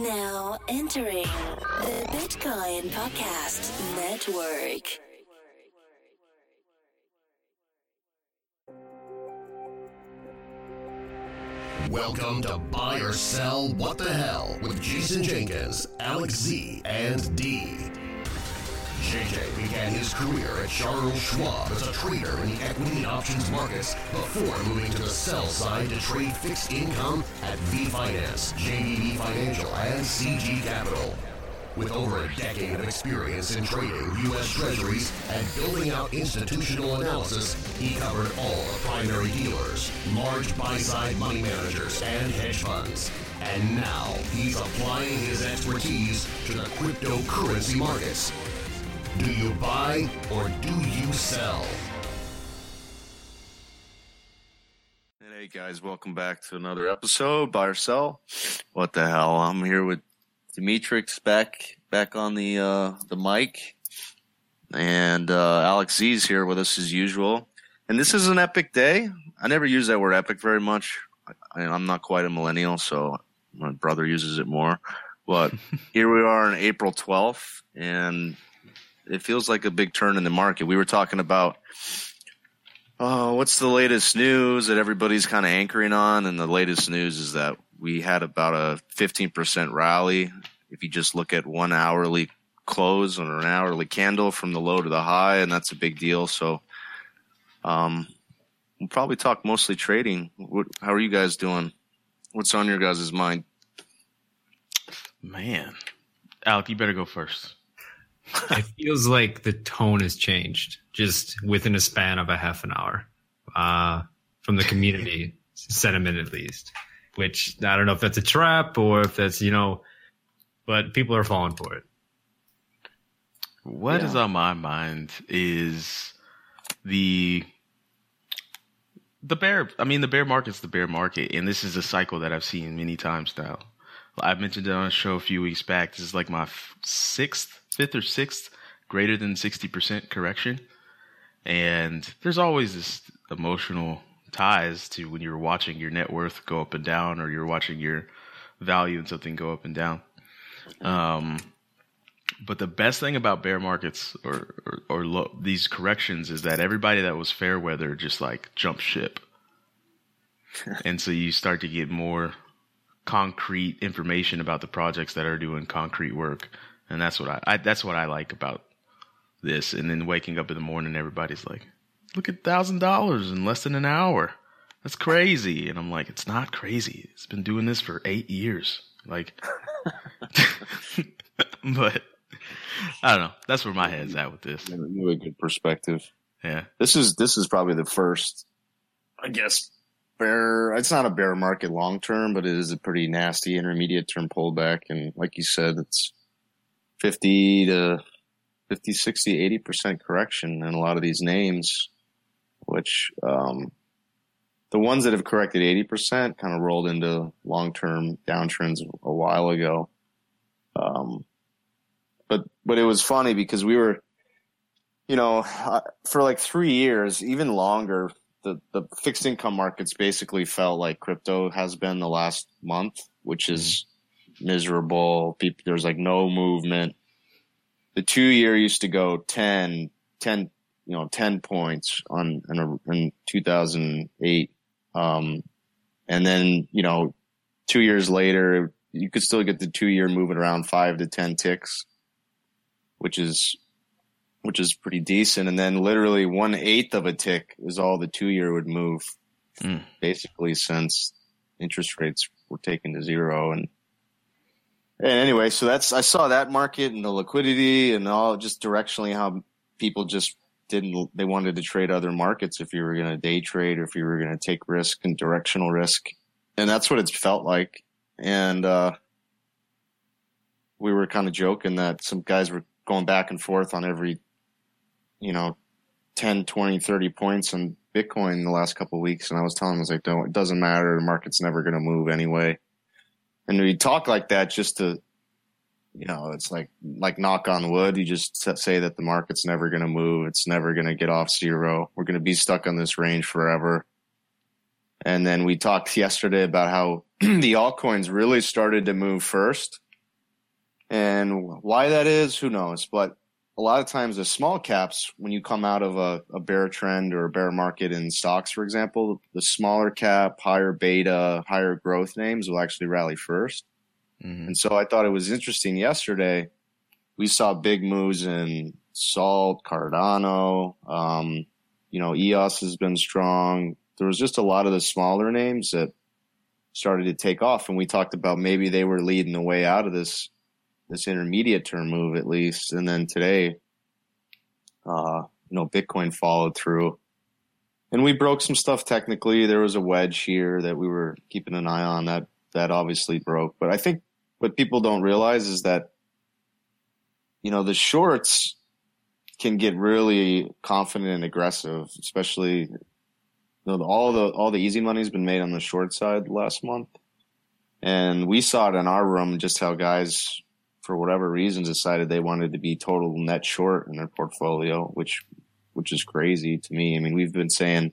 Now entering the Bitcoin Podcast Network. Welcome to Buy or Sell What the Hell with Jason Jenkins, Alec Z, and Dee. JJ began his career at Charles Schwab as a trader in the equity and options markets before moving to the sell side to trade fixed income at V Finance, JVB Financial, and CG Capital. With over a decade of experience in trading U.S. Treasuries and building out institutional analysis, he covered all the primary dealers, large buy-side money managers, and hedge funds. And now he's applying his expertise to the cryptocurrency markets. Do you buy or do you sell? Hey guys, welcome back to another episode. Buy or sell? What the hell? I'm here with Demetrix back back on the uh, the mic, and uh, Alec Z's here with us as usual. And this is an epic day. I never use that word epic very much. I, I'm not quite a millennial, so my brother uses it more. But here we are on April 12th, and it feels like a big turn in the market. We were talking about oh, what's the latest news that everybody's kind of anchoring on, and the latest news is that we had about a 15% rally. If you just look at one hourly close or an hourly candle from the low to the high, and that's a big deal. So, um, we'll probably talk mostly trading. What, how are you guys doing? What's on your guys' mind? Man, Alec, you better go first. It feels like the tone has changed just within a span of a half an hour uh, from the community sentiment, at least. Which I don't know if that's a trap or if that's you know, but people are falling for it. What yeah. is on my mind is the the bear. I mean, the bear market's the bear market, and this is a cycle that I've seen many times now. I mentioned it on a show a few weeks back. This is like my sixth, fifth or sixth greater than 60% correction. And there's always this emotional ties to when you're watching your net worth go up and down or you're watching your value in something go up and down. Um, but the best thing about bear markets or, or, or lo- these corrections is that everybody that was fair weather just like jump ship. and so you start to get more concrete information about the projects that are doing concrete work, and that's what I, I that's what I like about this. And then waking up in the morning, everybody's like, "Look at thousand dollars in less than an hour. That's crazy." And I'm like, "It's not crazy. It's been doing this for eight years." Like, but I don't know. That's where my head's at with this. You a good perspective. Yeah. This is this is probably the first, I guess, bear. It's not a bear market long term, but it is a pretty nasty intermediate term pullback. And like you said, it's 50 to 50, 60, 80 percent correction in a lot of these names, which um, the ones that have corrected 80 percent kind of rolled into long term downtrends a while ago. Um, but but it was funny because we were, you know, for like three years, even longer the, the fixed income markets basically felt like crypto has been the last month, which is mm-hmm. miserable. People, there's like no movement. The two year used to go 10, 10, you know, 10 points on, in, a, in 2008. Um, and then, you know, two years later, you could still get the two year moving around five to 10 ticks, which is which is pretty decent. And then literally one eighth of a tick is all the two year would move, mm. basically since interest rates were taken to zero. And and anyway, so that's I saw that market and the liquidity and all just directionally how people just didn't they wanted to trade other markets if you were going to day trade or if you were going to take risk and directional risk, and that's what it's felt like. And uh, we were kind of joking that some guys were going back and forth on every you know, 10, 20, 30 points on Bitcoin in the last couple weeks. And I was telling him, I was like, don't, it doesn't matter. The market's never going to move anyway. And we talk like that just to, you know, it's like, like knock on wood. You just say that the market's never going to move. It's never going to get off zero. We're going to be stuck on this range forever. And then we talked yesterday about how the altcoins really started to move first And why that is, who knows? But a lot of times the small caps, when you come out of a, a bear trend or a bear market in stocks, for example, the smaller cap, higher beta, higher growth names will actually rally 1st Mhm. And so I thought it was interesting yesterday. We saw big moves in Salt, Cardano. Um, you know, EOS has been strong. There was just a lot of the smaller names that started to take off, and we talked about maybe they were leading the way out of this this intermediate term move at least. And then today, uh, you know, Bitcoin followed through, and we broke some stuff technically. There was a wedge here that we were keeping an eye on that that obviously broke. But I think what people don't realize is that you know the shorts can get really confident and aggressive, especially you know, all the all the easy money's been made on the short side last month, and we saw it in our room just how guys, for whatever reasons, decided they wanted to be total net short in their portfolio, which which is crazy to me. I mean, we've been saying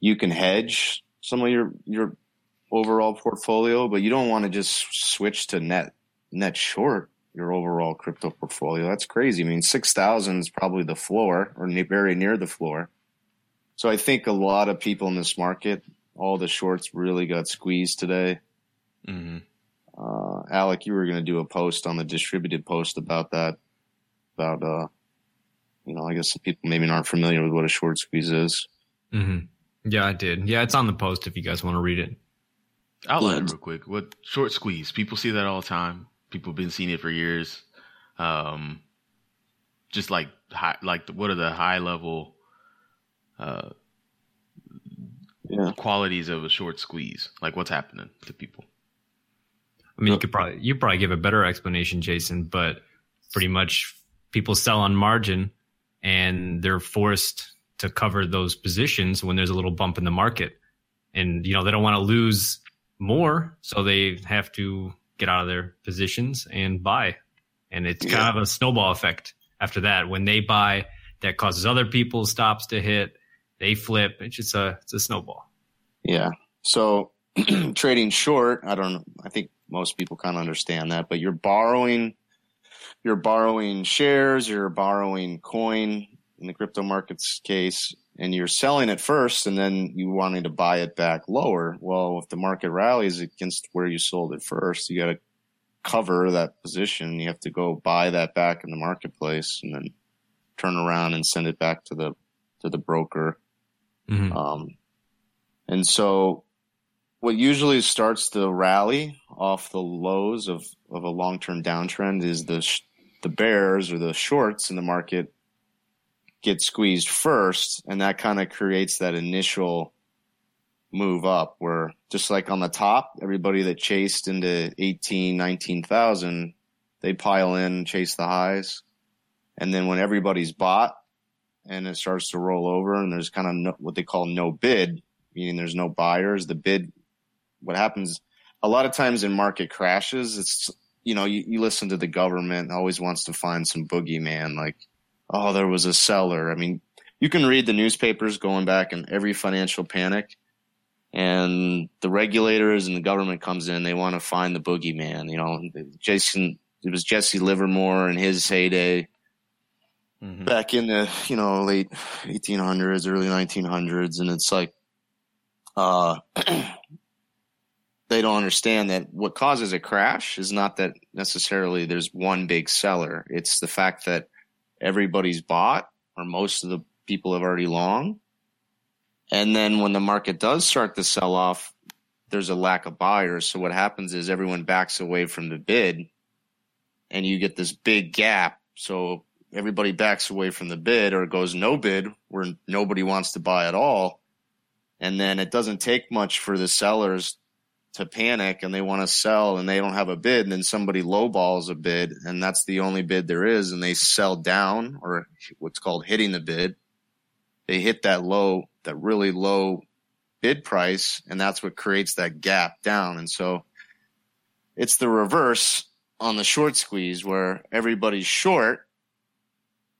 you can hedge some of your your overall portfolio, but you don't want to just switch to net net short your overall crypto portfolio. That's crazy. I mean, 6,000 is probably the floor or very near the floor. So I think a lot of people in this market, all the shorts really got squeezed today. Mhm. Uh, Alec, you were going to do a post on the distributed post about that, about, uh, you know, I guess the people maybe aren't familiar with what a short squeeze is. Mm-hmm. Yeah, I did. Yeah, it's on the post if you guys want to read it. Outline Yeah. real quick. What short squeeze? People see that all the time. People have been seeing it for years. Um, just like high, like the, what are the high level uh, Yeah. qualities of a short squeeze? Like what's happening to people? I mean, you could probably you probably give a better explanation, Jason, but pretty much people sell on margin and they're forced to cover those positions when there's a little bump in the market. And you know, they don't want to lose more, so they have to get out of their positions and buy. And it's Yeah. kind of a snowball effect after that. When they buy, that causes other people's stops to hit. They flip. It's just a it's a snowball. Yeah. So trading short, I don't know. I think most people kind of understand that, but you're borrowing, you're borrowing shares, you're borrowing coin in the crypto markets case, and you're selling it first and then you wanting to buy it back lower. Well, if the market rallies against where you sold it first, you got to cover that position. You have to go buy that back in the marketplace and then turn around and send it back to the, to the broker. Mhm. Um, and so what usually starts the rally off the lows of, of a long-term downtrend is the, sh- the bears or the shorts in the market get squeezed first. And that kind of creates that initial move up where just like on the top, everybody that chased into 18, 19,000, they pile in, chase the highs. And then when everybody's bought, and it starts to roll over and there's kind of no, what they call no bid, meaning there's no buyers. The bid, what happens a lot of times in market crashes, it's, you know, you, you listen to the government always wants to find some boogeyman like, oh, there was a seller. I mean, you can read the newspapers going back in every financial panic and the regulators and the government comes in, they want to find the boogeyman, you know, Jason, it was Jesse Livermore in his heyday Mhm. back in the you know late 1800s early 1900s and it's like uh they don't understand that what causes a crash is not that necessarily there's one big seller. It's the fact that everybody's bought or most of the people have already long. And then when the market does start to sell off there's a lack of buyers. So what happens is everyone backs away from the bid and you get this big gap. So everybody backs away from the bid or goes no bid where nobody wants to buy at all. And then it doesn't take much for the sellers to panic and they want to sell and they don't have a bid. And then somebody lowballs a bid and that's the only bid there is. And they sell down or what's called hitting the bid. They hit that low, that really low bid price. And that's what creates that gap down. And so it's the reverse on the short squeeze where everybody's short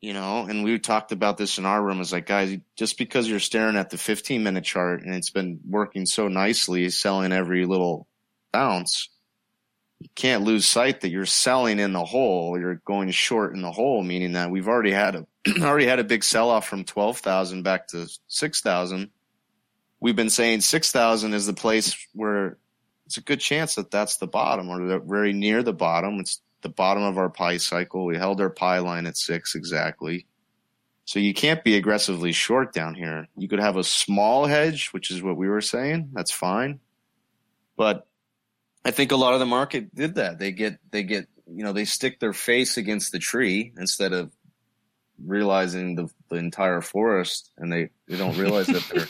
you know, and we talked about this in our room. It's like, guys, just because you're staring at the 15 minute chart and it's been working so nicely, selling every little bounce, you can't lose sight that you're selling in the hole. You're going short in the hole, meaning that we've already had a already had a big sell off from twelve thousand back to six thousand. We've been saying six thousand is the place where it's a good chance that that's the bottom or very near the bottom. It's the bottom of our pie cycle. We held our pie line at six exactly. So you can't be aggressively short down here. You could have a small hedge, which is what we were saying. That's fine. But I think a lot of the market did that. They get they get you know they stick their face against the tree instead of realizing the, the entire forest, and they they don't realize that they're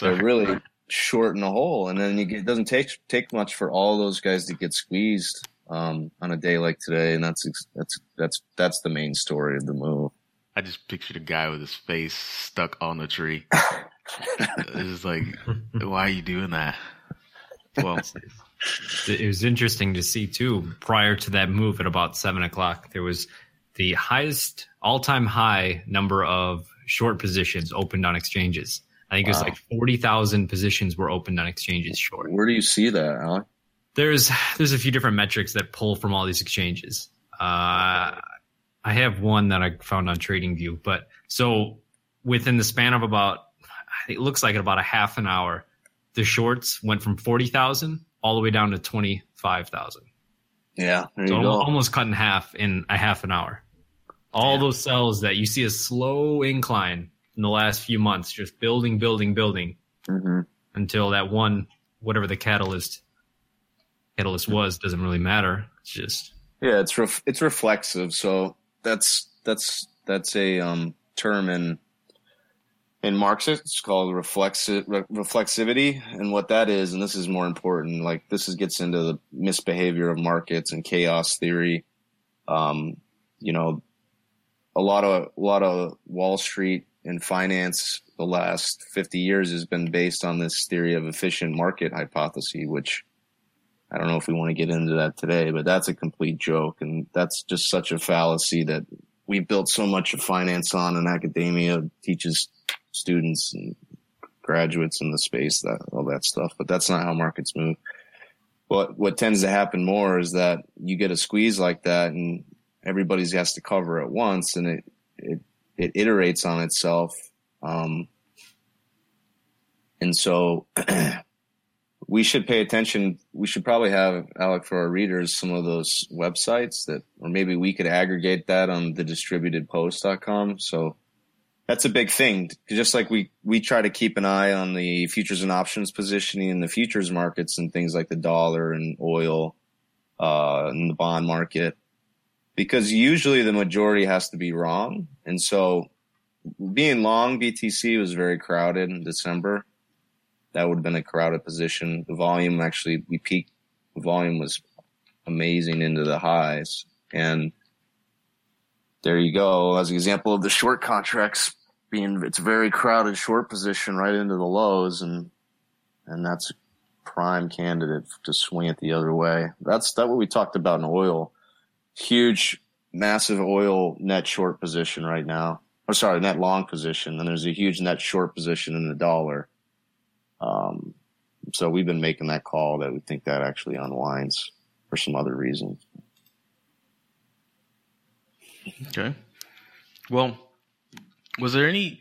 they're really short in the hole. And then you get, it doesn't take take much for all those guys to get squeezed um, on a day like today, and that's that's that's that's the main story of the move. I just pictured a guy with his face stuck on the tree. it's like, why are you doing that? Well, it was interesting to see too. Prior to that move at about seven o'clock, there was the highest all-time high number of short positions opened on exchanges. I think wow. it was like forty thousand positions were opened on exchanges short. Where do you see that, Alec? There's there's a few different metrics that pull from all these exchanges. Uh, I have one that I found on TradingView, but so within the span of about it looks like about a half an hour, the shorts went from forty thousand all the way down to twenty five thousand. Yeah, so almost cut in half in a half an hour. All yeah. those cells that you see a slow incline in the last few months, just building, building, building, mm-hmm. until that one, whatever the catalyst catalyst was, doesn't really matter. It's just yeah, it's ref- it's reflexive. So that's that's that's a um, term in in Marxist. It's called reflexive re- reflexivity, and what that is, and this is more important. Like this is gets into the misbehavior of markets and chaos theory. Um, you know, a lot of a lot of Wall Street and finance the last 50 years has been based on this theory of efficient market hypothesis, which I don't know if we want to get into that today, but that's a complete joke. And that's just such a fallacy that we built so much of finance on and academia teaches students and graduates in the space that all that stuff, but that's not how markets move. What, what tends to happen more is that you get a squeeze like that and everybody's has to cover at once and it, it it iterates on itself. Um, and so we should pay attention. We should probably have Alec for our readers some of those websites that, or maybe we could aggregate that on the distributedpost.com. So that's a big thing. Just like we, we try to keep an eye on the futures and options positioning in the futures markets and things like the dollar and oil, uh, and the bond market because usually the majority has to be wrong. And so being long BTC was very crowded in December. That would have been a crowded position. The volume actually, we peaked, the volume was amazing into the highs. And there you go. As an example of the short contracts being, it's a very crowded short position right into the lows. And, and that's a prime candidate to swing it the other way. That's that what we talked about in oil huge, massive oil net short position right now. Or sorry, net long position. And there's a huge net short position in the dollar. Um, so we've been making that call that we think that actually unwinds for some other reason. Okay. Well, was there any?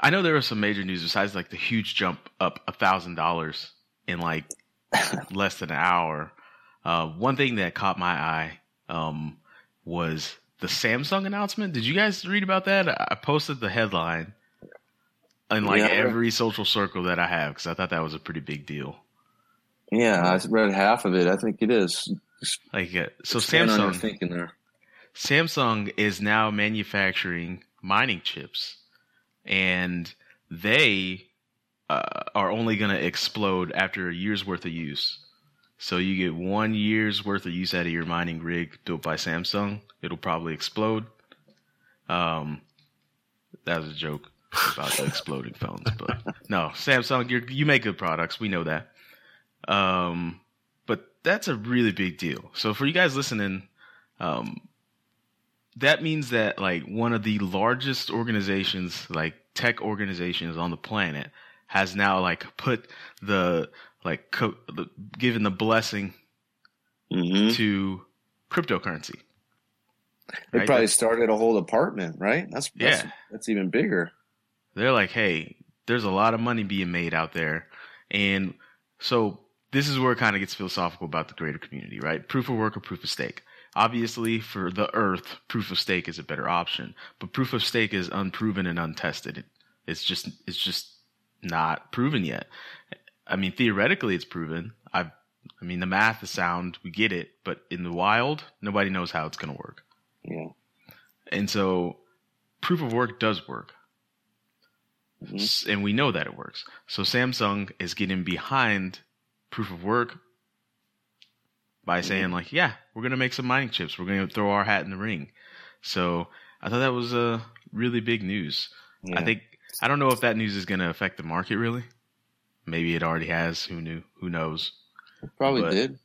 I know there was some major news besides like the huge jump up a thousand dollars in like less than an hour. Uh, one thing that caught my eye um, was the Samsung announcement. Did you guys read about that? I posted the headline in like yeah. every social circle that I have because I thought that was a pretty big deal. Yeah, I read half of it. I think it is. Like uh, so, Samsung thinking there. Samsung is now manufacturing mining chips, and they uh, are only going to explode after a year's worth of use. So you get one year's worth of use out of your mining rig built by Samsung. It'll probably explode. Um, that was a joke about the exploding phones, but no, Samsung, you you make good products. We know that. Um, but that's a really big deal. So for you guys listening, um, that means that like one of the largest organizations, like tech organizations on the planet, has now like put the like co- the, given the blessing hmm to cryptocurrency. They Right, probably that's- started a whole department, right? That's, that's Yeah. that's even bigger. They're like, hey, there's a lot of money being made out there. And so this is where it kind of gets philosophical about the greater community, right? Proof of work or proof of stake. Obviously, for the earth, proof of stake is a better option, but proof of stake is unproven and untested. It's just, it's just not proven yet. I mean, theoretically, it's proven. I, I mean, the math is sound. We get it, but in the wild, nobody knows how it's going to work. Yeah. And so proof of work does work. Mhm. And we know that it works. So Samsung is getting behind proof of work by saying like, yeah, we're going to make some mining chips. We're going to throw our hat in the ring. So I thought that was uh, really big news. Yeah. I think I don't know if that news is going to affect the market really. Maybe it already has. Who knew? Who knows? It probably but- did.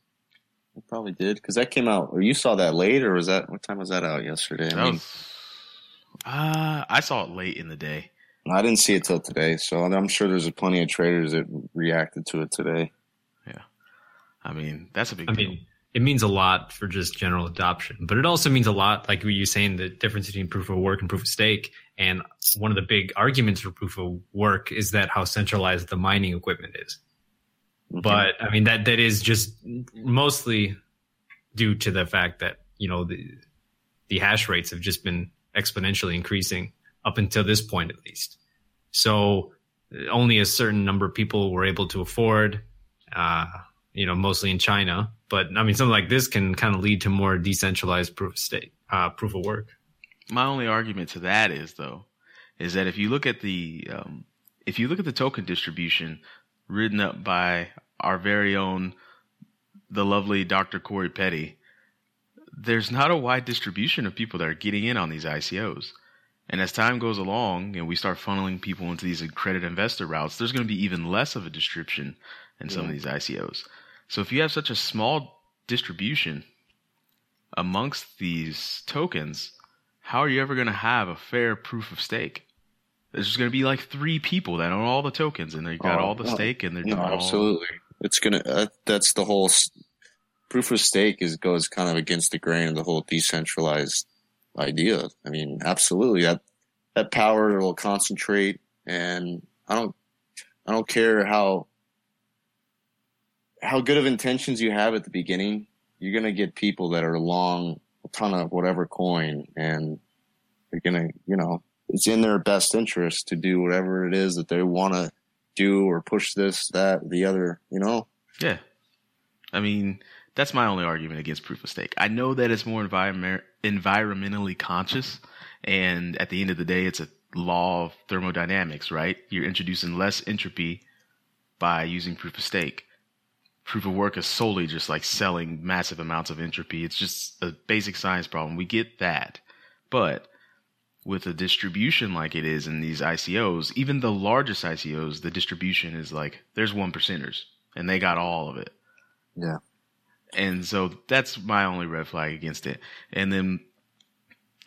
It probably did because that came out. Or you saw that late, or was that what time was that out yesterday? I mean, was, uh, I saw it late in the day. I didn't see it till today, so I'm sure there's plenty of traders that reacted to it today. Yeah, I mean, that's a big I deal. mean, it means a lot for just general adoption, but it also means a lot, like you were saying, the difference between proof of work and proof of stake. And one of the big arguments for proof of work is that how centralized the mining equipment is. Mm-hmm. But I mean, that that is just mostly due to the fact that you know the the hash rates have just been exponentially increasing up until this point, at least. So only a certain number of people were able to afford. Uh, you know, mostly in China. But I mean, something like this can kind of lead to more decentralized proof of stake, uh, proof of work. My only argument to that is though, is that if you look at the um, if you look at the token distribution written up by our very own the lovely Dr. Corey Petty, there's not a wide distribution of people that are getting in on these ICOs. And as time goes along and we start funneling people into these accredited investor routes, there's going to be even less of a distribution in some of these ICOs. So if you have such a small distribution amongst these tokens, how are you ever going to have a fair proof of stake? There's just going to be like three people that own all the tokens and they got Oh, all the no. stake and they're No, doing all. absolutely. It's gonna. Uh, that's the whole s- proof of stake is goes kind of against the grain of the whole decentralized idea. I mean, absolutely that that power will concentrate, and I don't I don't care how how good of intentions you have at the beginning. You're gonna get people that are long a ton of whatever coin, and they're gonna you know it's in their best interest to do whatever it is that they want to do or push this, that, the other, you know? Yeah. I mean, that's my only argument against proof of stake. I know that it's more environment, environmentally conscious, and at the end of the day, it's a law of thermodynamics, right? You're introducing less entropy by using proof of stake. Proof of work is solely just like selling massive amounts of entropy. It's just a basic science problem. We get that. But with a distribution like it is in these ICOs, even the largest ICOs, the distribution is like there's one percenters and they got all of it. Yeah. And so that's my only red flag against it. And then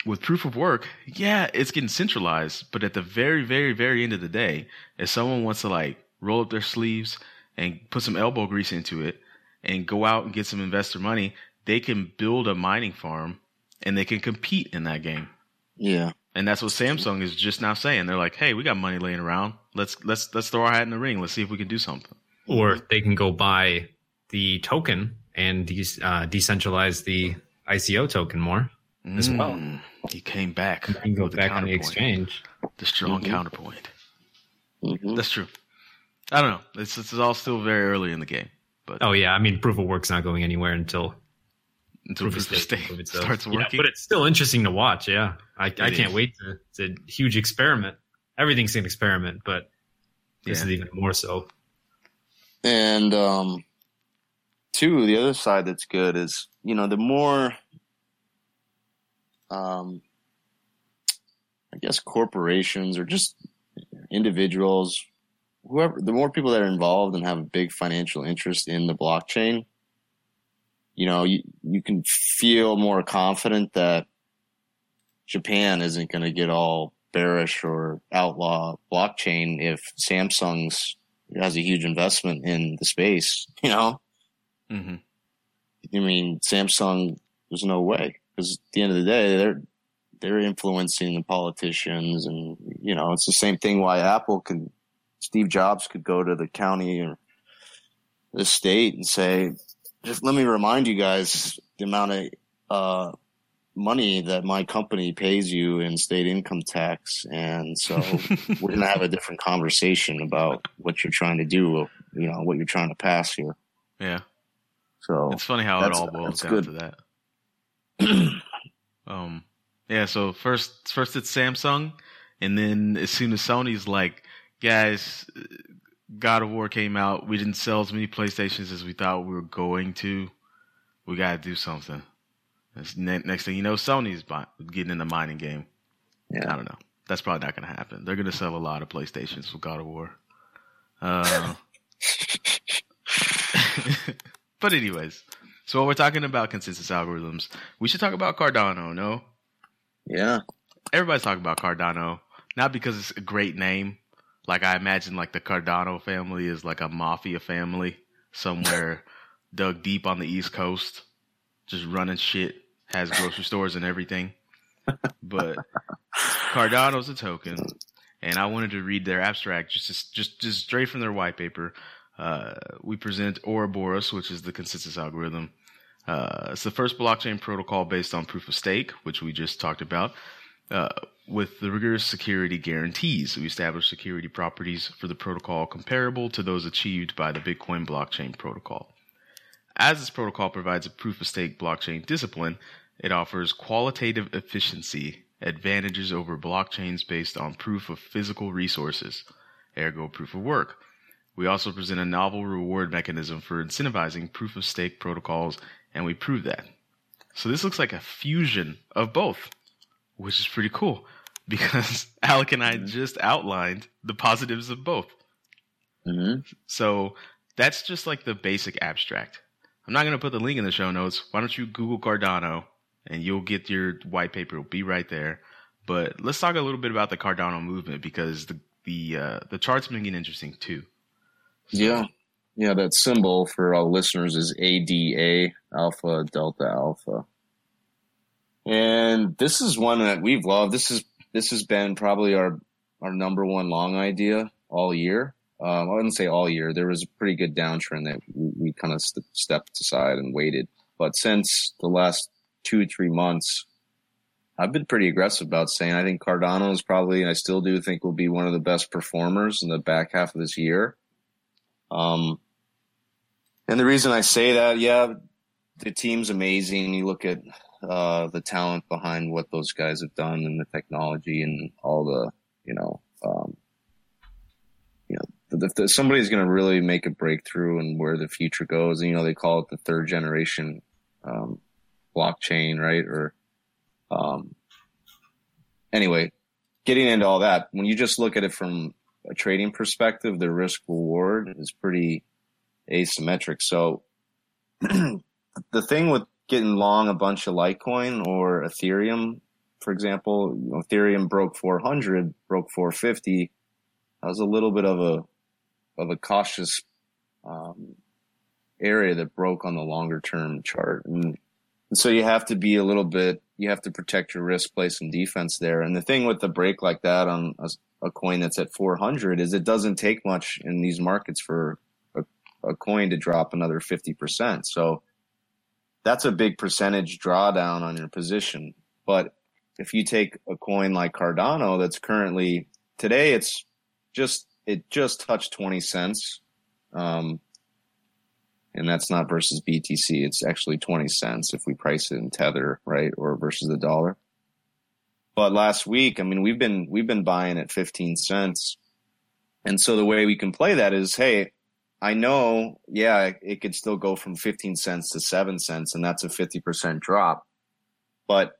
with proof of work, yeah, it's getting centralized, but at the very, very, very end of the day, if someone wants to like roll up their sleeves and put some elbow grease into it and go out and get some investor money, they can build a mining farm and they can compete in that game. Yeah. And that's what Samsung is just now saying. They're like, "Hey, we got money laying around. Let's let's let's throw our hat in the ring. Let's see if we can do something." Or they can go buy the token and de- uh, decentralize the ICO token more. As well. Mm, he came back. You can go back on the exchange. The strong Mhm. counterpoint. hmm That's true. I don't know. It's it's all still very early in the game, but Oh yeah, I mean proof of work's not going anywhere until until proof of stake prove itself. starts Yeah, working. but it's still interesting to watch. Yeah, I, I can't wait to. It's a huge experiment. Everything's an experiment, but this Yeah. is even more so. And, um, two, the other side that's good is, you know, the more, um, I guess corporations or just individuals, whoever, the more people that are involved and have a big financial interest in the blockchain, you know, you, you can feel more confident that Japan isn't going to get all bearish or outlaw blockchain if Samsung's has a huge investment in the space, you know? Hmm I mean, Samsung, there's no way because at the end of the day, they're they're influencing the politicians, and you know, it's the same thing. Why Apple could, Steve Jobs could go to the county or the state and say, just let me remind you guys the amount of uh, money that my company pays you in state income tax, and so we're gonna have a different conversation about what you're trying to do. You know, what you're trying to pass here. Yeah. So It's funny how it all boils down good. to that. um, yeah. So first, first it's Samsung, and then as soon as Sony's like, guys, God of War came out, we didn't sell as many PlayStations as we thought we were going to. We got to do something. Ne- next thing you know, Sony's getting in the mining game. Yeah. I don't know. That's probably not going to happen. They're going to sell a lot of PlayStations with God of War. Uh, but anyways, so we're talking about consensus algorithms, we should talk about Cardano. No, Yeah. everybody's talking about Cardano, not because it's a great name. Like I imagine, like the Cardano family is like a mafia family somewhere dug deep on the East Coast, just running shit, has grocery stores and everything. But Cardano's a token, and I wanted to read their abstract just just just straight from their white paper. Uh, we present Ouroboros, which is the consensus algorithm. Uh, it's the first blockchain protocol based on proof of stake, which we just talked about. Uh, with the rigorous security guarantees, we establish security properties for the protocol comparable to those achieved by the Bitcoin blockchain protocol. As this protocol provides a proof of stake blockchain discipline, it offers qualitative efficiency advantages over blockchains based on proof of physical resources, ergo proof of work. We also present a novel reward mechanism for incentivizing proof of stake protocols, and we prove that. So this looks like a fusion of both, which is pretty cool because Alec and I just outlined the positives of both. hmm So that's just like the basic abstract. I'm not going to put the link in the show notes. Why don't you Google Cardano and you'll get your white paper. It'll be right there. But let's talk a little bit about the Cardano movement because the the uh, the chart's been getting interesting too. Yeah. Yeah, that symbol for all listeners is ADA, Alpha Delta Alpha. And this is one that we've loved. This is this has been probably our our number one long idea all year. Um, I wouldn't say all year. There was a pretty good downtrend that we, we kind of st- stepped aside and waited. But since the last two three months, I've been pretty aggressive about saying I think Cardano is probably, and I still do think will be one of the best performers in the back half of this year. Um, and the reason I say that, yeah, the team's amazing. You look at uh, the talent behind what those guys have done and the technology and all the, you know, um, you know, if, somebody's going to really make a breakthrough and where the future goes, you know, they call it the third generation um, blockchain, right? Or um, anyway, getting into all that, when you just look at it from a trading perspective, the risk reward is pretty asymmetric. So the thing with getting long a bunch of Litecoin or Ethereum, for example, you know, Ethereum broke 400, broke 450. That was a little bit of a of a cautious um, area that broke on the longer term chart, and, and so you have to be a little bit. You have to protect your risk, play some defense there. And the thing with the break like that on a, a coin that's at 400 is it doesn't take much in these markets for a, a coin to drop another 50%. So that's a big percentage drawdown on your position. But if you take a coin like Cardano that's currently today, it's just, it just touched 20 cents. Um, and that's not versus BTC. It's actually 20 cents if we price it in tether, right? Or versus the dollar. But last week, I mean, we've been, we've been buying at 15 cents. And so the way we can play that is, hey, I know, yeah, it could still go from 15 cents to 7 cents, and that's a 50% drop. But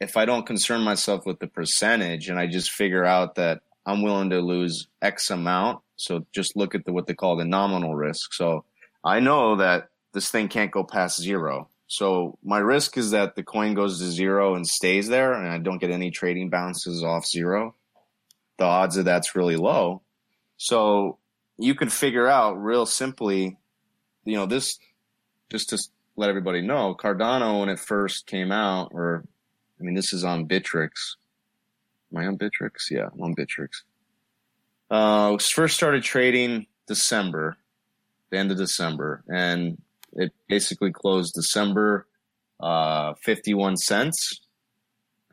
if I don't concern myself with the percentage and I just figure out that I'm willing to lose X amount, so just look at the what they call the nominal risk. So I know that this thing can't go past zero. So my risk is that the coin goes to zero and stays there, and I don't get any trading bounces off zero. The odds of that's really low. So you can figure out real simply, you know, this just to let everybody know, Cardano when it first came out, or I mean, this is on Bittrex. Am I on Bittrex? Yeah, I'm on Bittrex. Uh, first started trading December, the end of December, and it basically closed December uh, 51 cents.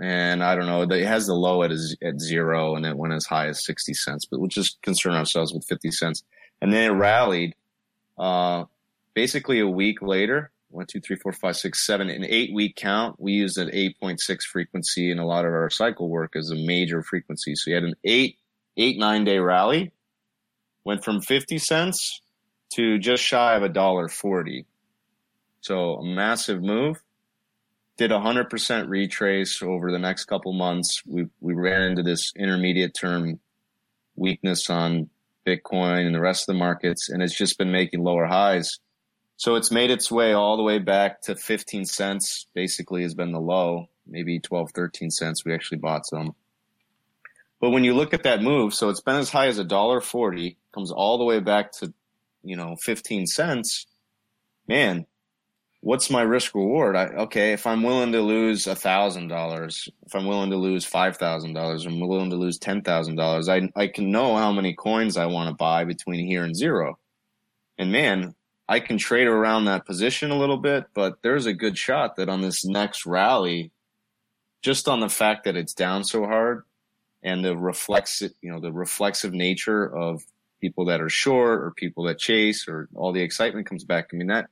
And I don't know, it has the low at, at zero and it went as high as 60 cents, but we'll just concern ourselves with 50 cents. And then it rallied, uh, basically a week later, one, two, three, four, five, six, seven, an eight week count. We used an 8.6 frequency in a lot of our cycle work as a major frequency. So you had an eight, eight, nine day rally, went from 50 cents to just shy of a dollar 40. So a massive move did a 100% retrace over the next couple months. We, we ran into this intermediate term weakness on Bitcoin and the rest of the markets, and it's just been making lower highs. So it's made its way all the way back to 15 cents, basically, has been the low, maybe 12, 13 cents. We actually bought some. But when you look at that move, so it's been as high as a dollar 40, comes all the way back to, you know, 15 cents. Man, what's my risk reward? I, okay, if I'm willing to lose a thousand dollars, if I'm willing to lose five thousand dollars, I'm willing to lose ten thousand dollars. I I can know how many coins I want to buy between here and zero, and man, I can trade around that position a little bit. But there's a good shot that on this next rally, just on the fact that it's down so hard, and the reflexive, you know, the reflexive nature of people that are short or people that chase or all the excitement comes back. I mean that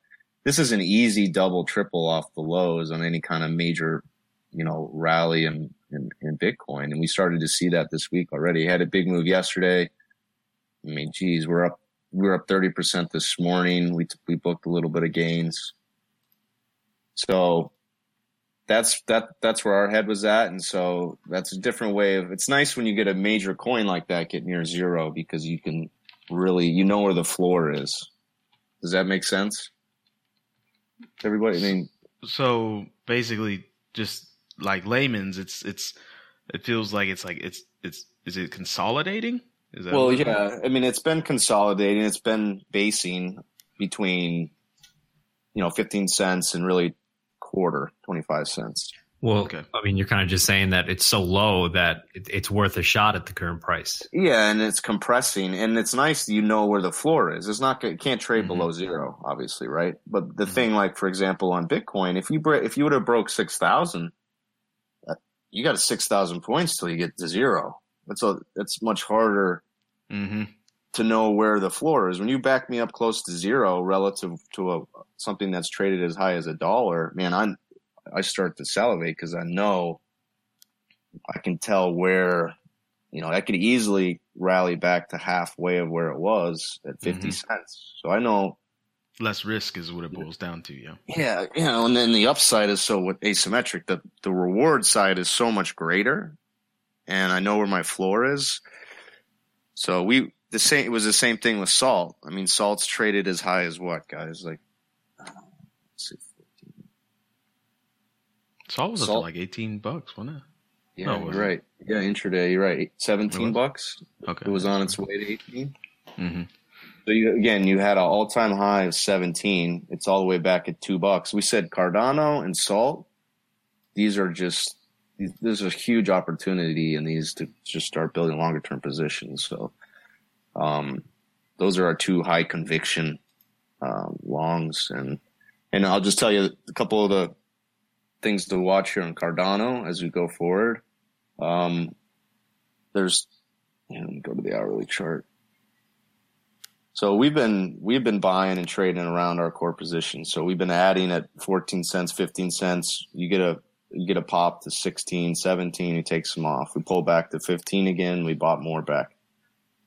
this is an easy double triple off the lows on any kind of major, you know, rally in, in, in Bitcoin. And we started to see that this week already. Had a big move yesterday. I mean, geez, we're up, we're up 30% this morning. We, we booked a little bit of gains. So that's, that, that's where our head was at. And so that's a different way of, it's nice when you get a major coin like that get near zero because you can really, you know where the floor is. Does that make sense? everybody. I mean, so basically, just like layman's, it's it's it feels like it's like it's it's is it consolidating? Is that well, yeah. I mean, it's been consolidating. It's been basing between you know 15 cents and really quarter 25 cents. Well, okay. I mean, you're kind of just saying that it's so low that it's worth a shot at the current price. Yeah, and it's compressing, and it's nice you know where the floor is. It's not it can't trade mm-hmm. below zero, obviously, right? But the mm-hmm. thing, like for example, on Bitcoin, if you if you would have broke six thousand, uh, you got a six thousand points till you get to zero. That's a it's much harder mm-hmm. to know where the floor is. When you back me up close to zero relative to a something that's traded as high as a dollar, man, I'm I start to salivate because I know I can tell where, you know, I could easily rally back to halfway of where it was at 50 mm-hmm. cents. So I know less risk is what it boils down to. Yeah. Yeah. You know, and then the upside is so asymmetric. The, the reward side is so much greater and I know where my floor is. So we, the same, it was the same thing with salt. I mean, salt's traded as high as what guys? Like, Salt was Salt. like eighteen bucks, wasn't it? Yeah, no, right. Yeah, intraday, you're right. Seventeen bucks. Okay, it was on its way to 18 mm-hmm. So you, again, you had an all-time high of seventeen. It's all the way back at two bucks. We said Cardano and Salt. These are just there's a huge opportunity in these to just start building longer-term positions. So, um, those are our two high conviction um, longs, and and I'll just tell you a couple of the things to watch here on Cardano as we go forward. Um, there's, you know, go to the hourly chart. So we've been we've been buying and trading around our core position. So we've been adding at 14 cents, 15 cents. You get a you get a pop to 16, 17, you take some off. We pull back to 15 again, we bought more back.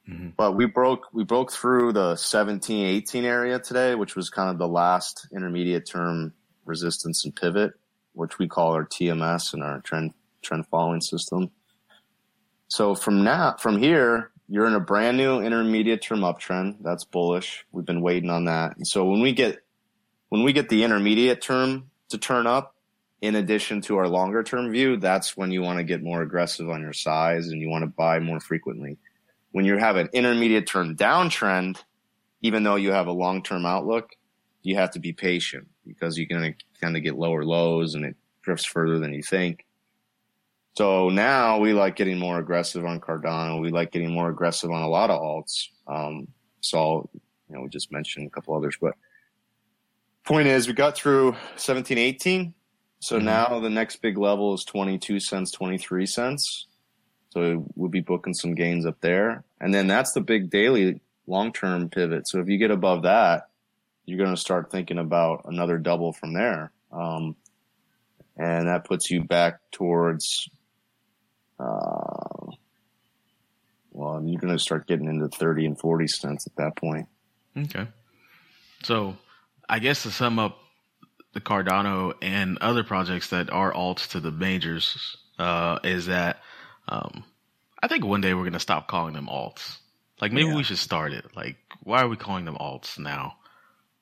Mm-hmm. But we broke we broke through the 17, 18 area today, which was kind of the last intermediate term resistance and pivot which we call our TMS and our trend trend following system. So from now from here, you're in a brand new intermediate term uptrend. That's bullish. We've been waiting on that. And so when we get when we get the intermediate term to turn up, in addition to our longer term view, that's when you want to get more aggressive on your size and you want to buy more frequently. When you have an intermediate term downtrend, even though you have a long term outlook, you have to be patient because you're going to kind of get lower lows and it drifts further than you think. So now we like getting more aggressive on Cardano. We like getting more aggressive on a lot of alts. Um, so, you know, we just mentioned a couple others, but point is we got through 17, 18. So mm-hmm. now the next big level is 22 cents, 23 cents. So we'll be booking some gains up there. And then that's the big daily long term pivot. So if you get above that, you're going to start thinking about another double from there. Um, and that puts you back towards uh, well, you're going to start getting into 30 and 40 cents at that point. Okay. So I guess to sum up the Cardano and other projects that are alts to the majors, uh, is that um, I think one day we're going to stop calling them alts. Like maybe yeah. we should start it. Like, why are we calling them alts now?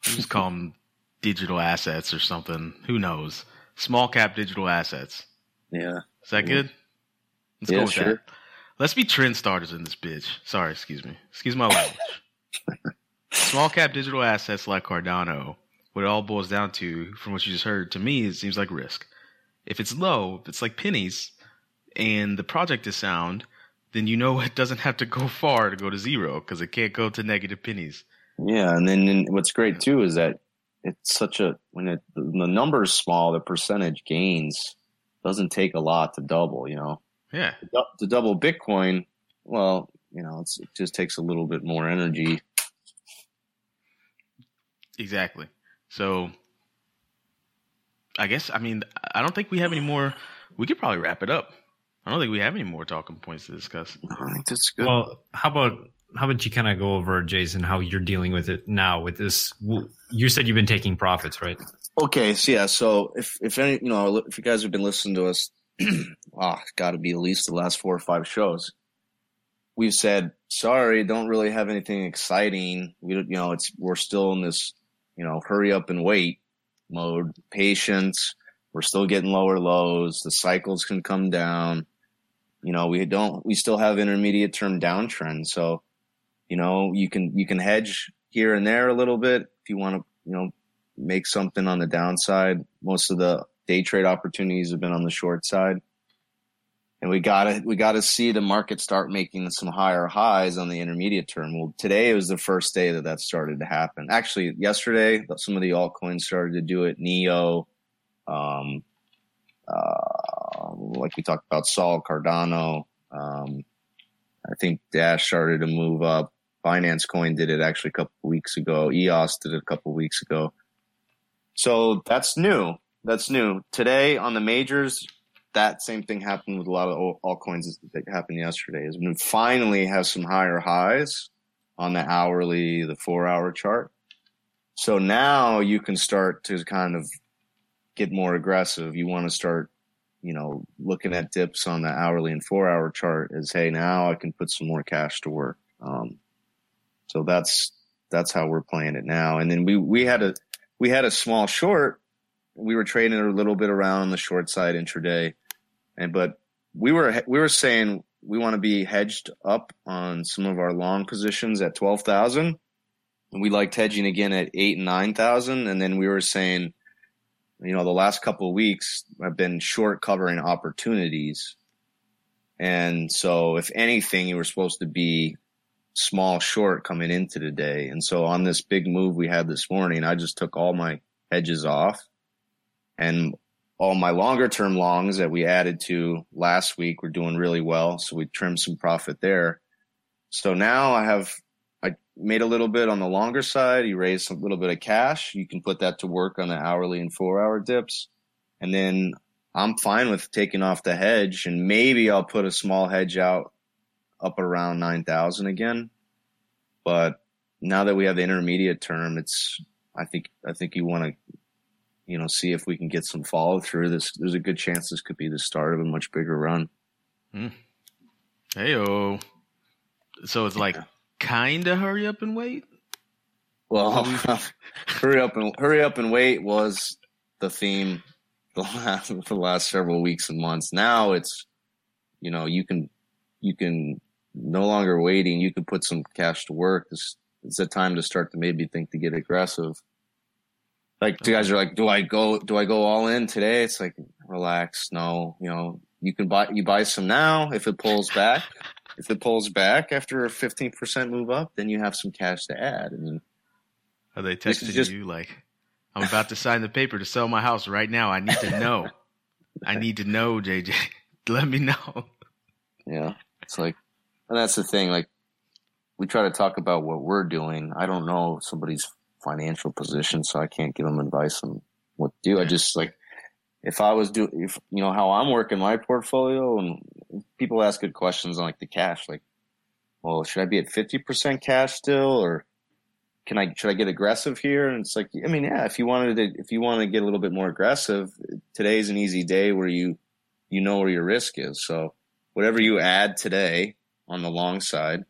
Just call them digital assets or something. Who knows? Small cap digital assets. Yeah. Is that yeah. good? Let's yeah, go with sure. that. Let's be trend starters in this bitch. Sorry, excuse me. Excuse my language. Small cap digital assets like Cardano, what it all boils down to, from what you just heard, to me, it seems like risk. If it's low, if it's like pennies, and the project is sound, then you know it doesn't have to go far to go to zero because it can't go to negative pennies. Yeah, and then and what's great too is that it's such a when it the number is small, the percentage gains doesn't take a lot to double. You know, yeah. To double Bitcoin, well, you know, it just takes a little bit more energy. Exactly. So, I guess I mean I don't think we have any more. We could probably wrap it up. I don't think we have any more talking points to discuss. I think that's good. Well, how about how about you kind of go over Jason how you're dealing with it now with this? You said you've been taking profits, right? Okay, so yeah, so if if any you know if you guys have been listening to us ah, it's got to be at least the last four or five shows. We've said, sorry, don't really have anything exciting. We, don't you know, it's, we're still in this, you know, hurry up and wait mode, patience. We're still getting lower lows. The cycles can come down. You know, we don't, we still have intermediate term downtrend. So, you know, you can, you can hedge here and there a little bit if you want to, you know, make something on the downside. Most of the day trade opportunities have been on the short side. And we gotta we gotta see the market start making some higher highs on the intermediate term. Well, today was the first day that that started to happen. Actually, yesterday some of the altcoins started to do it. Neo, um, uh, like we talked about, Sol Cardano. Um, I think Dash started to move up. Binance Coin did it actually a couple weeks ago. EOS did it a couple weeks ago. So that's new that's new. Today on the majors, that same thing happened with a lot of altcoins that happened yesterday. Is we finally have some higher highs on the hourly, the four hour chart. So now you can start to kind of get more aggressive. You want to start, you know, looking at dips on the hourly and four hour chart as, hey, now I can put some more cash to work. Um, so that's that's how we're playing it now. And then we we had a we had a small short. We were trading a little bit around the short side intraday, and but we were we were saying we want to be hedged up on some of our long positions at twelve thousand, and we liked hedging again at eight and nine thousand, and then we were saying, you know, the last couple of weeks I've been short covering opportunities, and so if anything, you were supposed to be small short coming into the day, and so on this big move we had this morning, I just took all my hedges off and all my longer term longs that we added to last week were doing really well. So we trimmed some profit there. So now I have, I made a little bit on the longer side. You raised a little bit of cash. You can put that to work on the hourly and four hour dips. And then I'm fine with taking off the hedge and maybe I'll put a small hedge out up around 9,000 again. But now that we have the intermediate term, it's, I think, I think you want to you know, see if we can get some follow through. This there's a good chance this could be the start of a much bigger run. Hmm. Heyo. So it's like kind of hurry up and wait. Well, hurry up and hurry up and wait was the theme the last the last several weeks and months. Now it's you know you can you can no longer waiting. You can put some cash to work. It's it's a time to start to maybe think to get aggressive. like the guys are like, do I go? Do I go all in today? It's like, relax. No, you know, you can buy you buy some now. If it pulls back, if it pulls back after a fifteen percent move up, then you have some cash to add. I mean, Are they texting just- you like, I'm about to sign the paper to sell my house right now. I need to know. I need to know, JJ. Let me know. Yeah. It's like, and that's the thing. Like, we try to talk about what we're doing. I don't know somebody's financial position, so I can't give them advice on what to do. I just like, if I was doing, if you know how I'm working my portfolio, and people ask good questions on like the cash, like, well, should I be at fifty percent cash still, or can I should I get aggressive here? And it's like, I mean, yeah, if you wanted to, if you want to get a little bit more aggressive, today's an easy day where you you know where your risk is. So whatever you add today on the long side,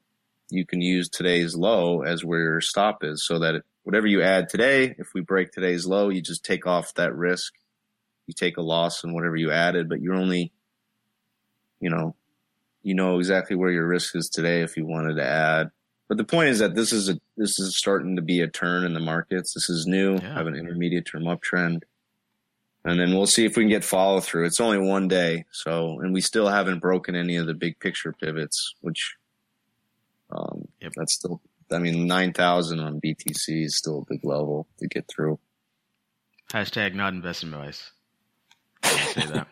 you can use today's low as where your stop is, so that whatever you add today, if we break today's low, you just take off that risk. You take a loss in whatever you added, but you're only, you know, you know exactly where your risk is today if you wanted to add. But the point is that this is a this is starting to be a turn in the markets. This is new. Yeah. Have an intermediate term uptrend. And then we'll see if we can get follow through. It's only one day, so and we still haven't broken any of the big picture pivots, which um, Yep. that's still. I mean, nine thousand on BTC is still a big level to get through. Hashtag not investment advice. Say that.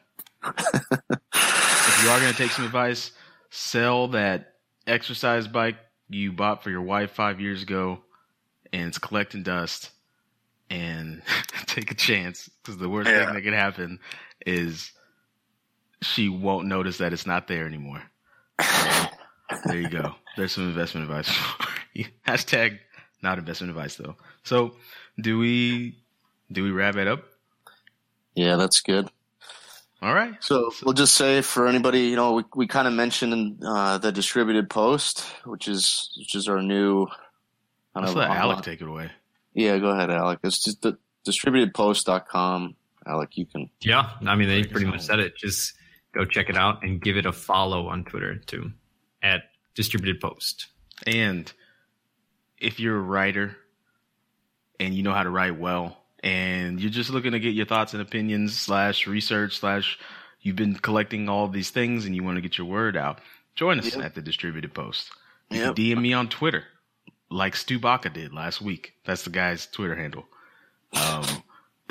if you are going to take some advice, sell that exercise bike you bought for your wife five years ago and it's collecting dust and take a chance because the worst Yeah. thing that could happen is she won't notice that it's not there anymore. So, there you go. There's some investment advice. Hashtag not investment advice though. So do we do we wrap it up? Yeah, that's good. All right. So we'll just say for anybody, you know, we, we kind of mentioned uh, the distributed post, which is which is our new kind Let's of let online- Alec take it away. Yeah, go ahead, Alec. It's just the distributedpost.com. Alec, you can. Yeah, I mean they pretty much said it. Just go check it out and give it a follow on Twitter too, at Distributed Post. And if you're a writer and you know how to write well, and you're just looking to get your thoughts and opinions slash research slash you've been collecting all these things and you want to get your word out, join us Yep. at the Distributed Post. You Yep. can DM me on Twitter, like Stu Baca did last week. That's the guy's Twitter handle. Um,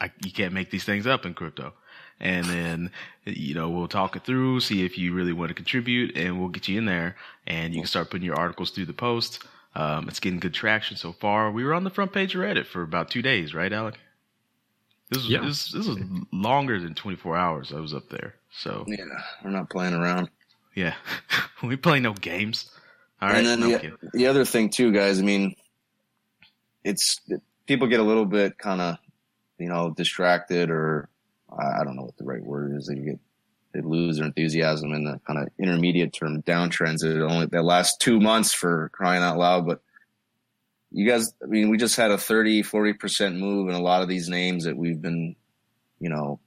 I, you can't make these things up in crypto. And then, you know, we'll talk it through, see if you really want to contribute, and we'll get you in there. And you can start putting your articles through the post. Um, it's getting good traction so far. We were on the front page of Reddit for about two days, right, Alec? This was Yeah. this, this was longer than 24 hours. I was up there, so Yeah, we're not playing around. yeah, we play no games. All right, and then the, the other thing too, guys. I mean, it's people get a little bit kind of, you know, distracted or I don't know what the right word is. They get they lose their enthusiasm in the kind of intermediate term downtrends that only that last two months for crying out loud. But you guys, I mean, we just had a 30, 40 percent move in a lot of these names that we've been, you know,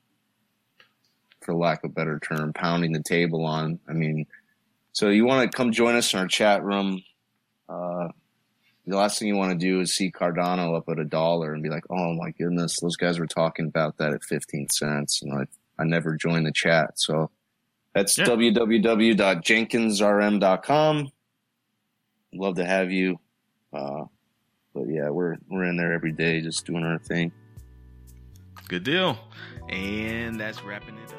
for lack of a better term, pounding the table on. I mean, so you want to come join us in our chat room. Uh, the last thing you want to do is see Cardano up at a dollar and be like, "Oh my goodness, those guys were talking about that at fifteen cents," and I I never joined the chat. So that's Yeah. www.jenkinsrm.com. Love to have you. Uh, but yeah, we're we're in there every day, just doing our thing. Good deal. And that's wrapping it up.